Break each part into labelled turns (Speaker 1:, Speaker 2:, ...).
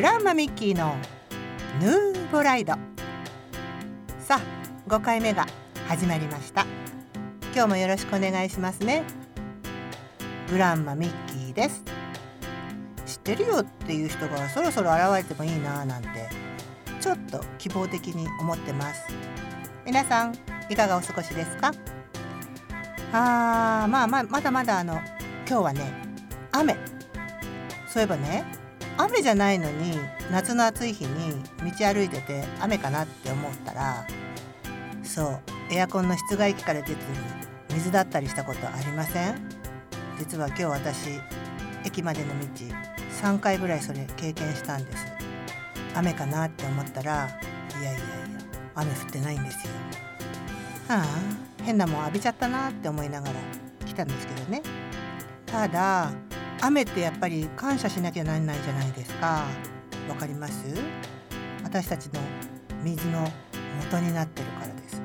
Speaker 1: グランマミッキーのヌーボライド。さあ5回目が始まりました。今日もよろしくお願いしますね。グランマミッキーです。知ってるよっていう人がそろそろ現れてもいいなぁなんてちょっと希望的に思ってます。皆さんいかがお過ごしですか？あーまあまあまだまだあの今日はね雨。そういえばね雨じゃないのに夏の暑い日に道歩いてて雨かなって思ったらそうエアコンの室外機から出てる水だったりしたことありません？実は今日私駅までの道3回ぐらいそれ経験したんです。雨かなって思ったらいやいやいや雨降ってないんですよ。はあ変なもん浴びちゃったなって思いながら来たんですけどね。ただ雨ってやっぱり感謝しなきゃなんないじゃないですか。わかります？私たちの水の元になってるからです。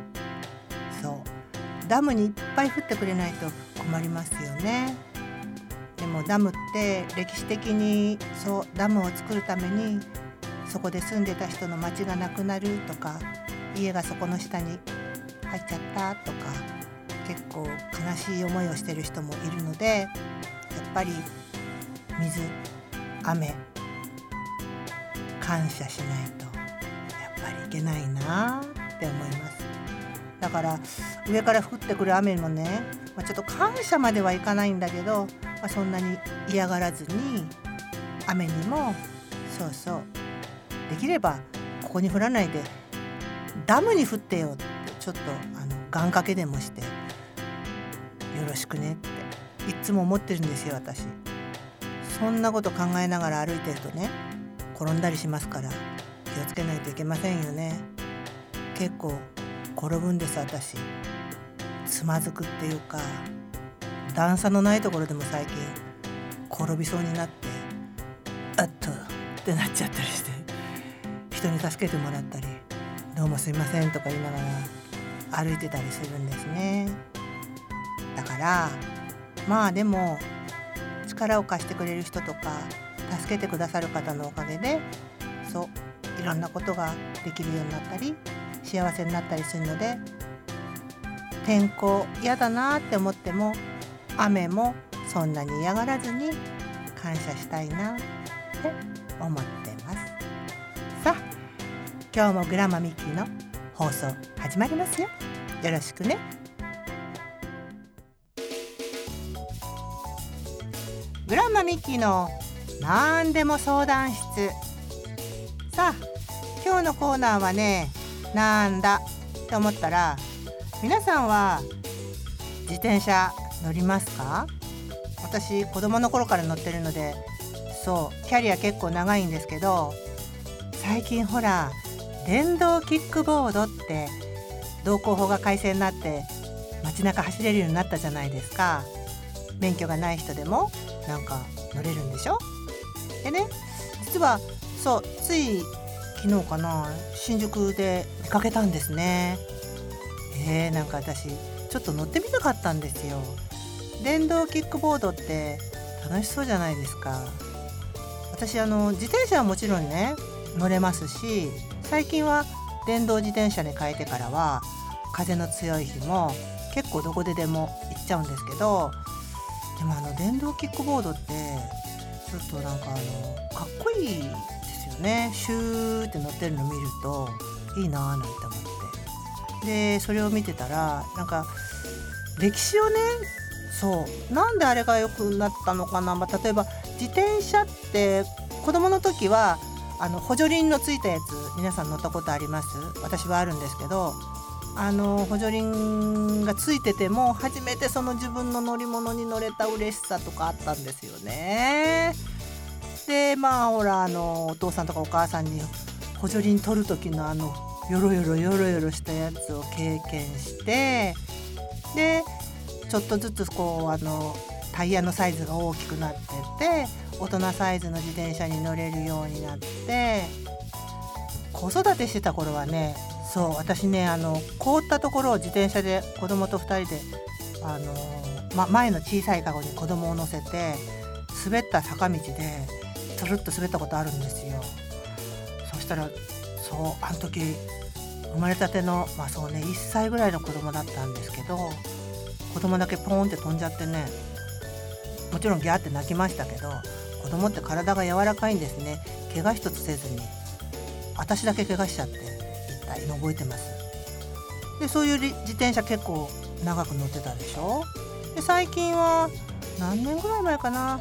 Speaker 1: そう。ダムにいっぱい降ってくれないと困りますよね。でもダムって歴史的にそうダムを作るためにそこで住んでた人の町がなくなるとか家がそこの下に入っちゃったとか結構悲しい思いをしてる人もいるのでやっぱり水雨感謝しないとやっぱりいけないなって思います。だから上から降ってくる雨もね、まあ、ちょっと感謝まではいかないんだけど、まあ、そんなに嫌がらずに雨にもそうそうできればここに降らないでダムに降ってよってちょっとあの願掛けでもしてよろしくねっていつも思ってるんですよ私。そんなこと考えながら歩いてるとね転んだりしますから気をつけないといけませんよね。結構転ぶんです私。つまずくっていうか段差のないところでも最近転びそうになってあっとってなっちゃったりして人に助けてもらったり「どうもすいません」とか言いながら歩いてたりするんですね。だからまあでも力を貸してくれる人とか助けてくださる方のおかげでそういろんなことができるようになったり幸せになったりするので天候嫌だなって思っても雨もそんなに嫌がらずに感謝したいなって思ってます。さあ今日もグラマミッキーの放送始まりますよ。よろしくね。グランマミッキーの何でも相談室。さあ今日のコーナーはねなんだと思ったら皆さんは自転車乗りますか？私子供の頃から乗ってるのでそうキャリア結構長いんですけど最近ほら電動キックボードって道交法が改正になって街中走れるようになったじゃないですか。免許がない人でも。なんか乗れるんでしょ？でね実はそうつい昨日かな新宿で見かけたんですね。えー、なんか私ちょっと乗ってみたかったんですよ。電動キックボードって楽しそうじゃないですか。私あの自転車はもちろんね乗れますし最近は電動自転車に変えてからは風の強い日も結構どこででも行っちゃうんですけどでもあの電動キックボードってちょっとなんかあのかっこいいですよね。シューって乗ってるの見るといいなーなんて思って。でそれを見てたらなんか歴史をねそうなんであれが良くなったのかな、まあ、例えば自転車って子供の時はあの補助輪のついたやつ皆さん乗ったことあります？私はあるんですけどあの補助輪がついてても初めてその自分の乗り物に乗れた嬉しさとかあったんですよね。でまあほらあのお父さんとかお母さんに補助輪取る時のあのよろよろよろよろしたやつを経験してでちょっとずつこうあのタイヤのサイズが大きくなってって大人サイズの自転車に乗れるようになって子育てしてた頃はねそう私ねあの凍ったところを自転車で子供と2人であの、ま、前の小さいカゴに子供を乗せて滑った坂道でつるっと滑ったことあるんですよ。そ。したらそうあの時生まれたてのまあそうね1歳ぐらいの子供だったんですけど子供だけポーンって飛んじゃってねもちろんギャーって泣きましたけど子供って体が柔らかいんですね。怪我一つせずに。私だけ怪我しちゃって。一体覚えてます。でそういう自転車結構長く乗ってたでしょ？で最近は何年ぐらい前かな？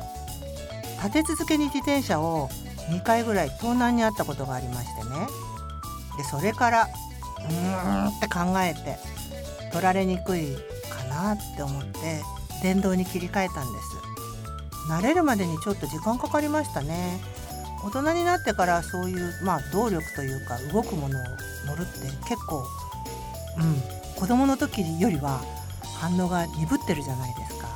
Speaker 1: 立て続けに自転車を2回ぐらい盗難にあったことがありましてね。でそれからうーんって考えて取られにくいかなって思って電動に切り替えたんです。慣れるまでにちょっと時間かかりましたね。大人になってからそういうまあ動力というか動くものを乗るって結構うん子供の時よりは反応が鈍ってるじゃないですか。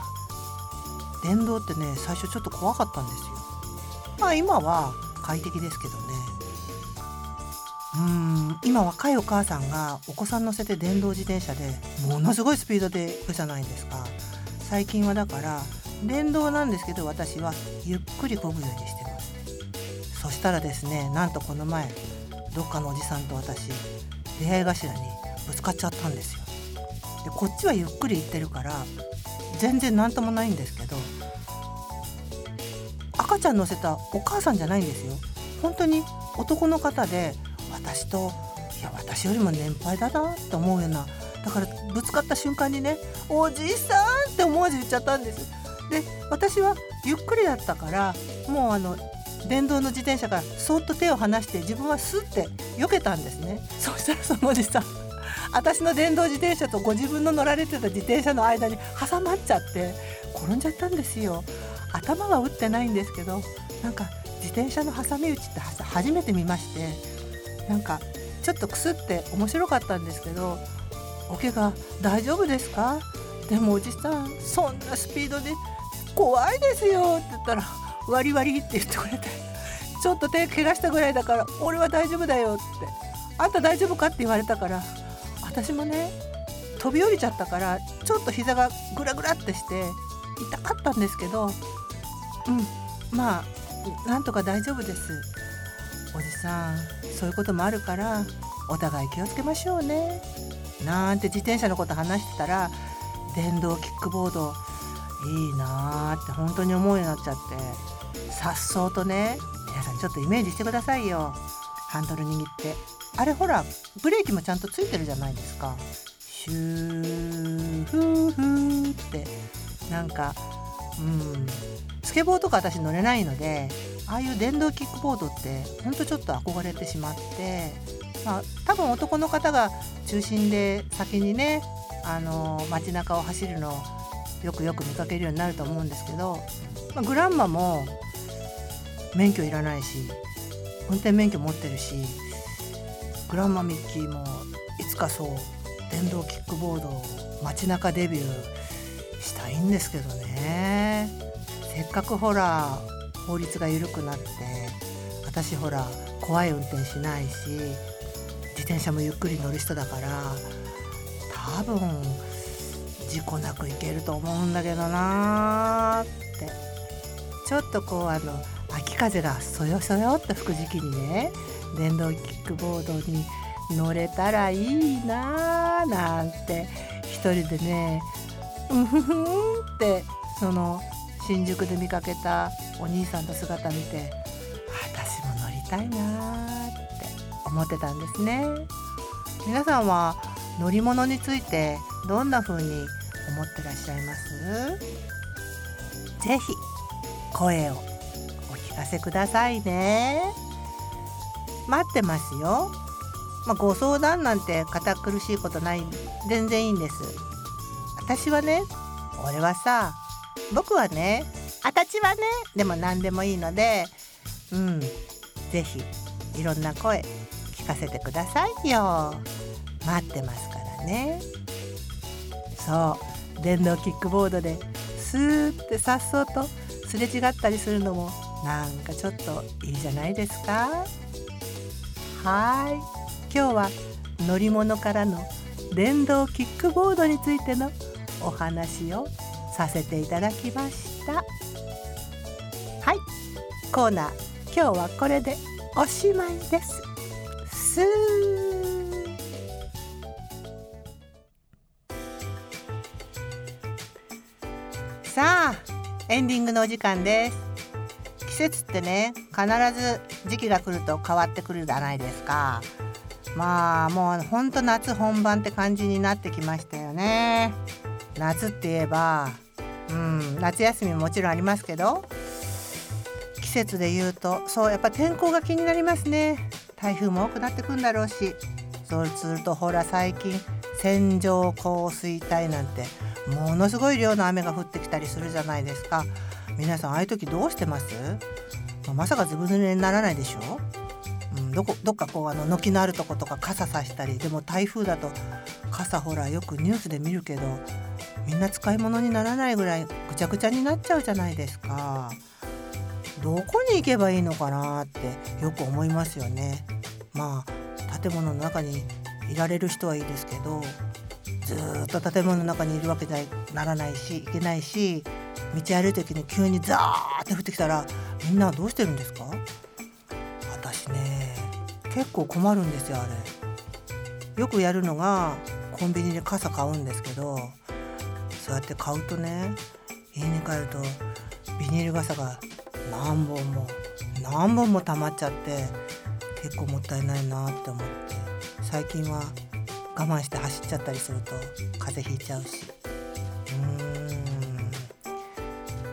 Speaker 1: 電動ってね最初ちょっと怖かったんですよ。まあ今は快適ですけどね。うん今若いお母さんがお子さん乗せて電動自転車でものすごいスピードで行くじゃないですか。最近はだから電動なんですけど私はゆっくり漕ぐようにしてます。そしたらですねなんとこの前どっかのおじさんと私出会い頭にぶつかっちゃったんですよでこっちはゆっくり行ってるから全然何ともないんですけど赤ちゃん乗せたお母さんじゃないんですよ本当に男の方で私といや私よりも年配だなって思うようなだからぶつかった瞬間にね「おじさん!」って思わず言っちゃったんですで私はゆっくりだったからもうあの電動の自転車からそっと手を離して自分はスッて避けたんですねそしたらそのおじさん私の電動自転車とご自分の乗られてた自転車の間に挟まっちゃって転んじゃったんですよ頭は打ってないんですけどなんか自転車の挟み撃ちって初めて見ましてなんかちょっとくすって面白かったんですけど「お怪我大丈夫ですか?」でもおじさんそんなスピードで怖いですよって言ったら「割り割り」って言ってくれて「ちょっと手怪我したぐらいだから俺は大丈夫だよ」って「あんた大丈夫か?」って言われたから私もね飛び降りちゃったからちょっと膝がグラグラってして痛かったんですけどうん。まあなんとか大丈夫です。おじさんそういうこともあるからお互い気をつけましょうね。なんて自転車のこと話してたら電動キックボードいいなーって本当に思うようになっちゃって。さっそうとね皆さんちょっとイメージしてくださいよ。ハンドル握って。あれほらブレーキもちゃんとついてるじゃないですか。シューフーフーって。なんかうん。スケボーとか私乗れないのでああいう電動キックボードってほんとちょっと憧れてしまって。まあ多分男の方が中心で先にねあの街中を走るのをよくよく見かけるようになると思うんですけど、まあ、グランマも免許いらないし運転免許持ってるしグランマミッキーもいつかそう電動キックボードを街中デビューしたいんですけどね。せっかくほら法律が緩くなって私ほら怖い運転しないし自転車もゆっくり乗る人だから多分事故なくいけると思うんだけどなーって。ちょっとこうあの風がそよそよっと吹く時期にね。電動キックボードに乗れたらいいなーなんて。一人でねうふふんってその新宿で見かけたお兄さんの姿見て私も乗りたいなーって思ってたんですね。皆さんは乗り物についてどんな風に思ってらっしゃいます？ぜひ声をお聞かせくださいね。待ってますよ、まあ、ご相談なんて堅苦しいことない全然いいんです。私はね俺はさ僕はねあたちはねでも何でもいいのでうん是非いろんな声聞かせてくださいよ。待ってますからね。そう電動キックボードでスーってさっそうとすれ違ったりするのもなんかちょっといいじゃないですか。はい。今日は乗り物からの電動キックボードについてのお話をさせていただきました。はい。コーナー今日はこれでおしまいです。すさあエンディングのお時間です。節ってね必ず時期が来ると変わってくるじゃないですか。まあもうほんと夏本番って感じになってきましたよね。夏って言えばうん夏休みももちろんありますけど季節で言うとそうやっぱ天候が気になりますね。台風も多くなってくんだろうしそうするとほら最近線状降水帯なんてものすごい量の雨が降ってきたりするじゃないですか。皆さんああいう時どうしてます？まさかずぶ濡れにならないでしょ、うん、どこどっかこうあの軒のあるとことか傘さしたりでも台風だと傘ほらよくニュースで見るけどみんな使い物にならないぐらいぐちゃぐちゃになっちゃうじゃないですか。どこに行けばいいのかなってよく思いますよね。まあ建物の中にいられる人はいいですけどずっと建物の中にいるわけにはならないしいけないし道歩いた時に急にザーって降ってきたらみんなはどうしてるんですか？私ね結構困るんですよあれ。よくやるのがコンビニで傘買うんですけどそうやって買うとね家に帰るとビニール傘が何本も何本も溜まっちゃって結構もったいないなって思って最近は我慢して走っちゃったりすると風邪ひいちゃうし。うーん。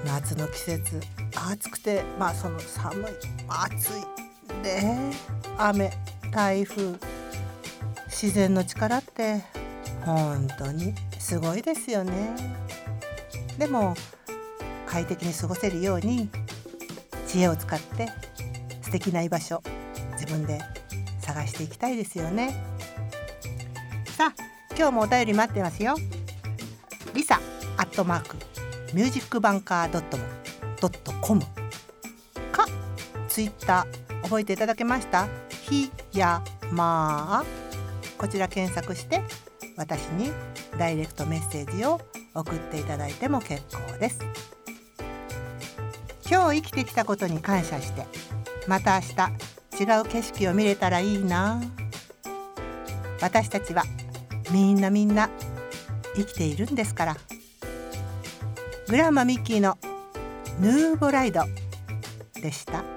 Speaker 1: 夏の季節暑くてまあその寒い暑いで雨台風自然の力って本当にすごいですよね。でも快適に過ごせるように知恵を使って素敵な居場所自分で探していきたいですよね。さあ今日もお便り待ってますよ。リサアットマーク。ミュージックバンカードットドットコムかツイッター覚えていただけました？ひやまあこちら検索して私にダイレクトメッセージを送っていただいても結構です。今日生きてきたことに感謝してまた明日違う景色を見れたらいいな。私たちはみんなみんな生きているんですから。グラマミッキーのヌーボライドでした。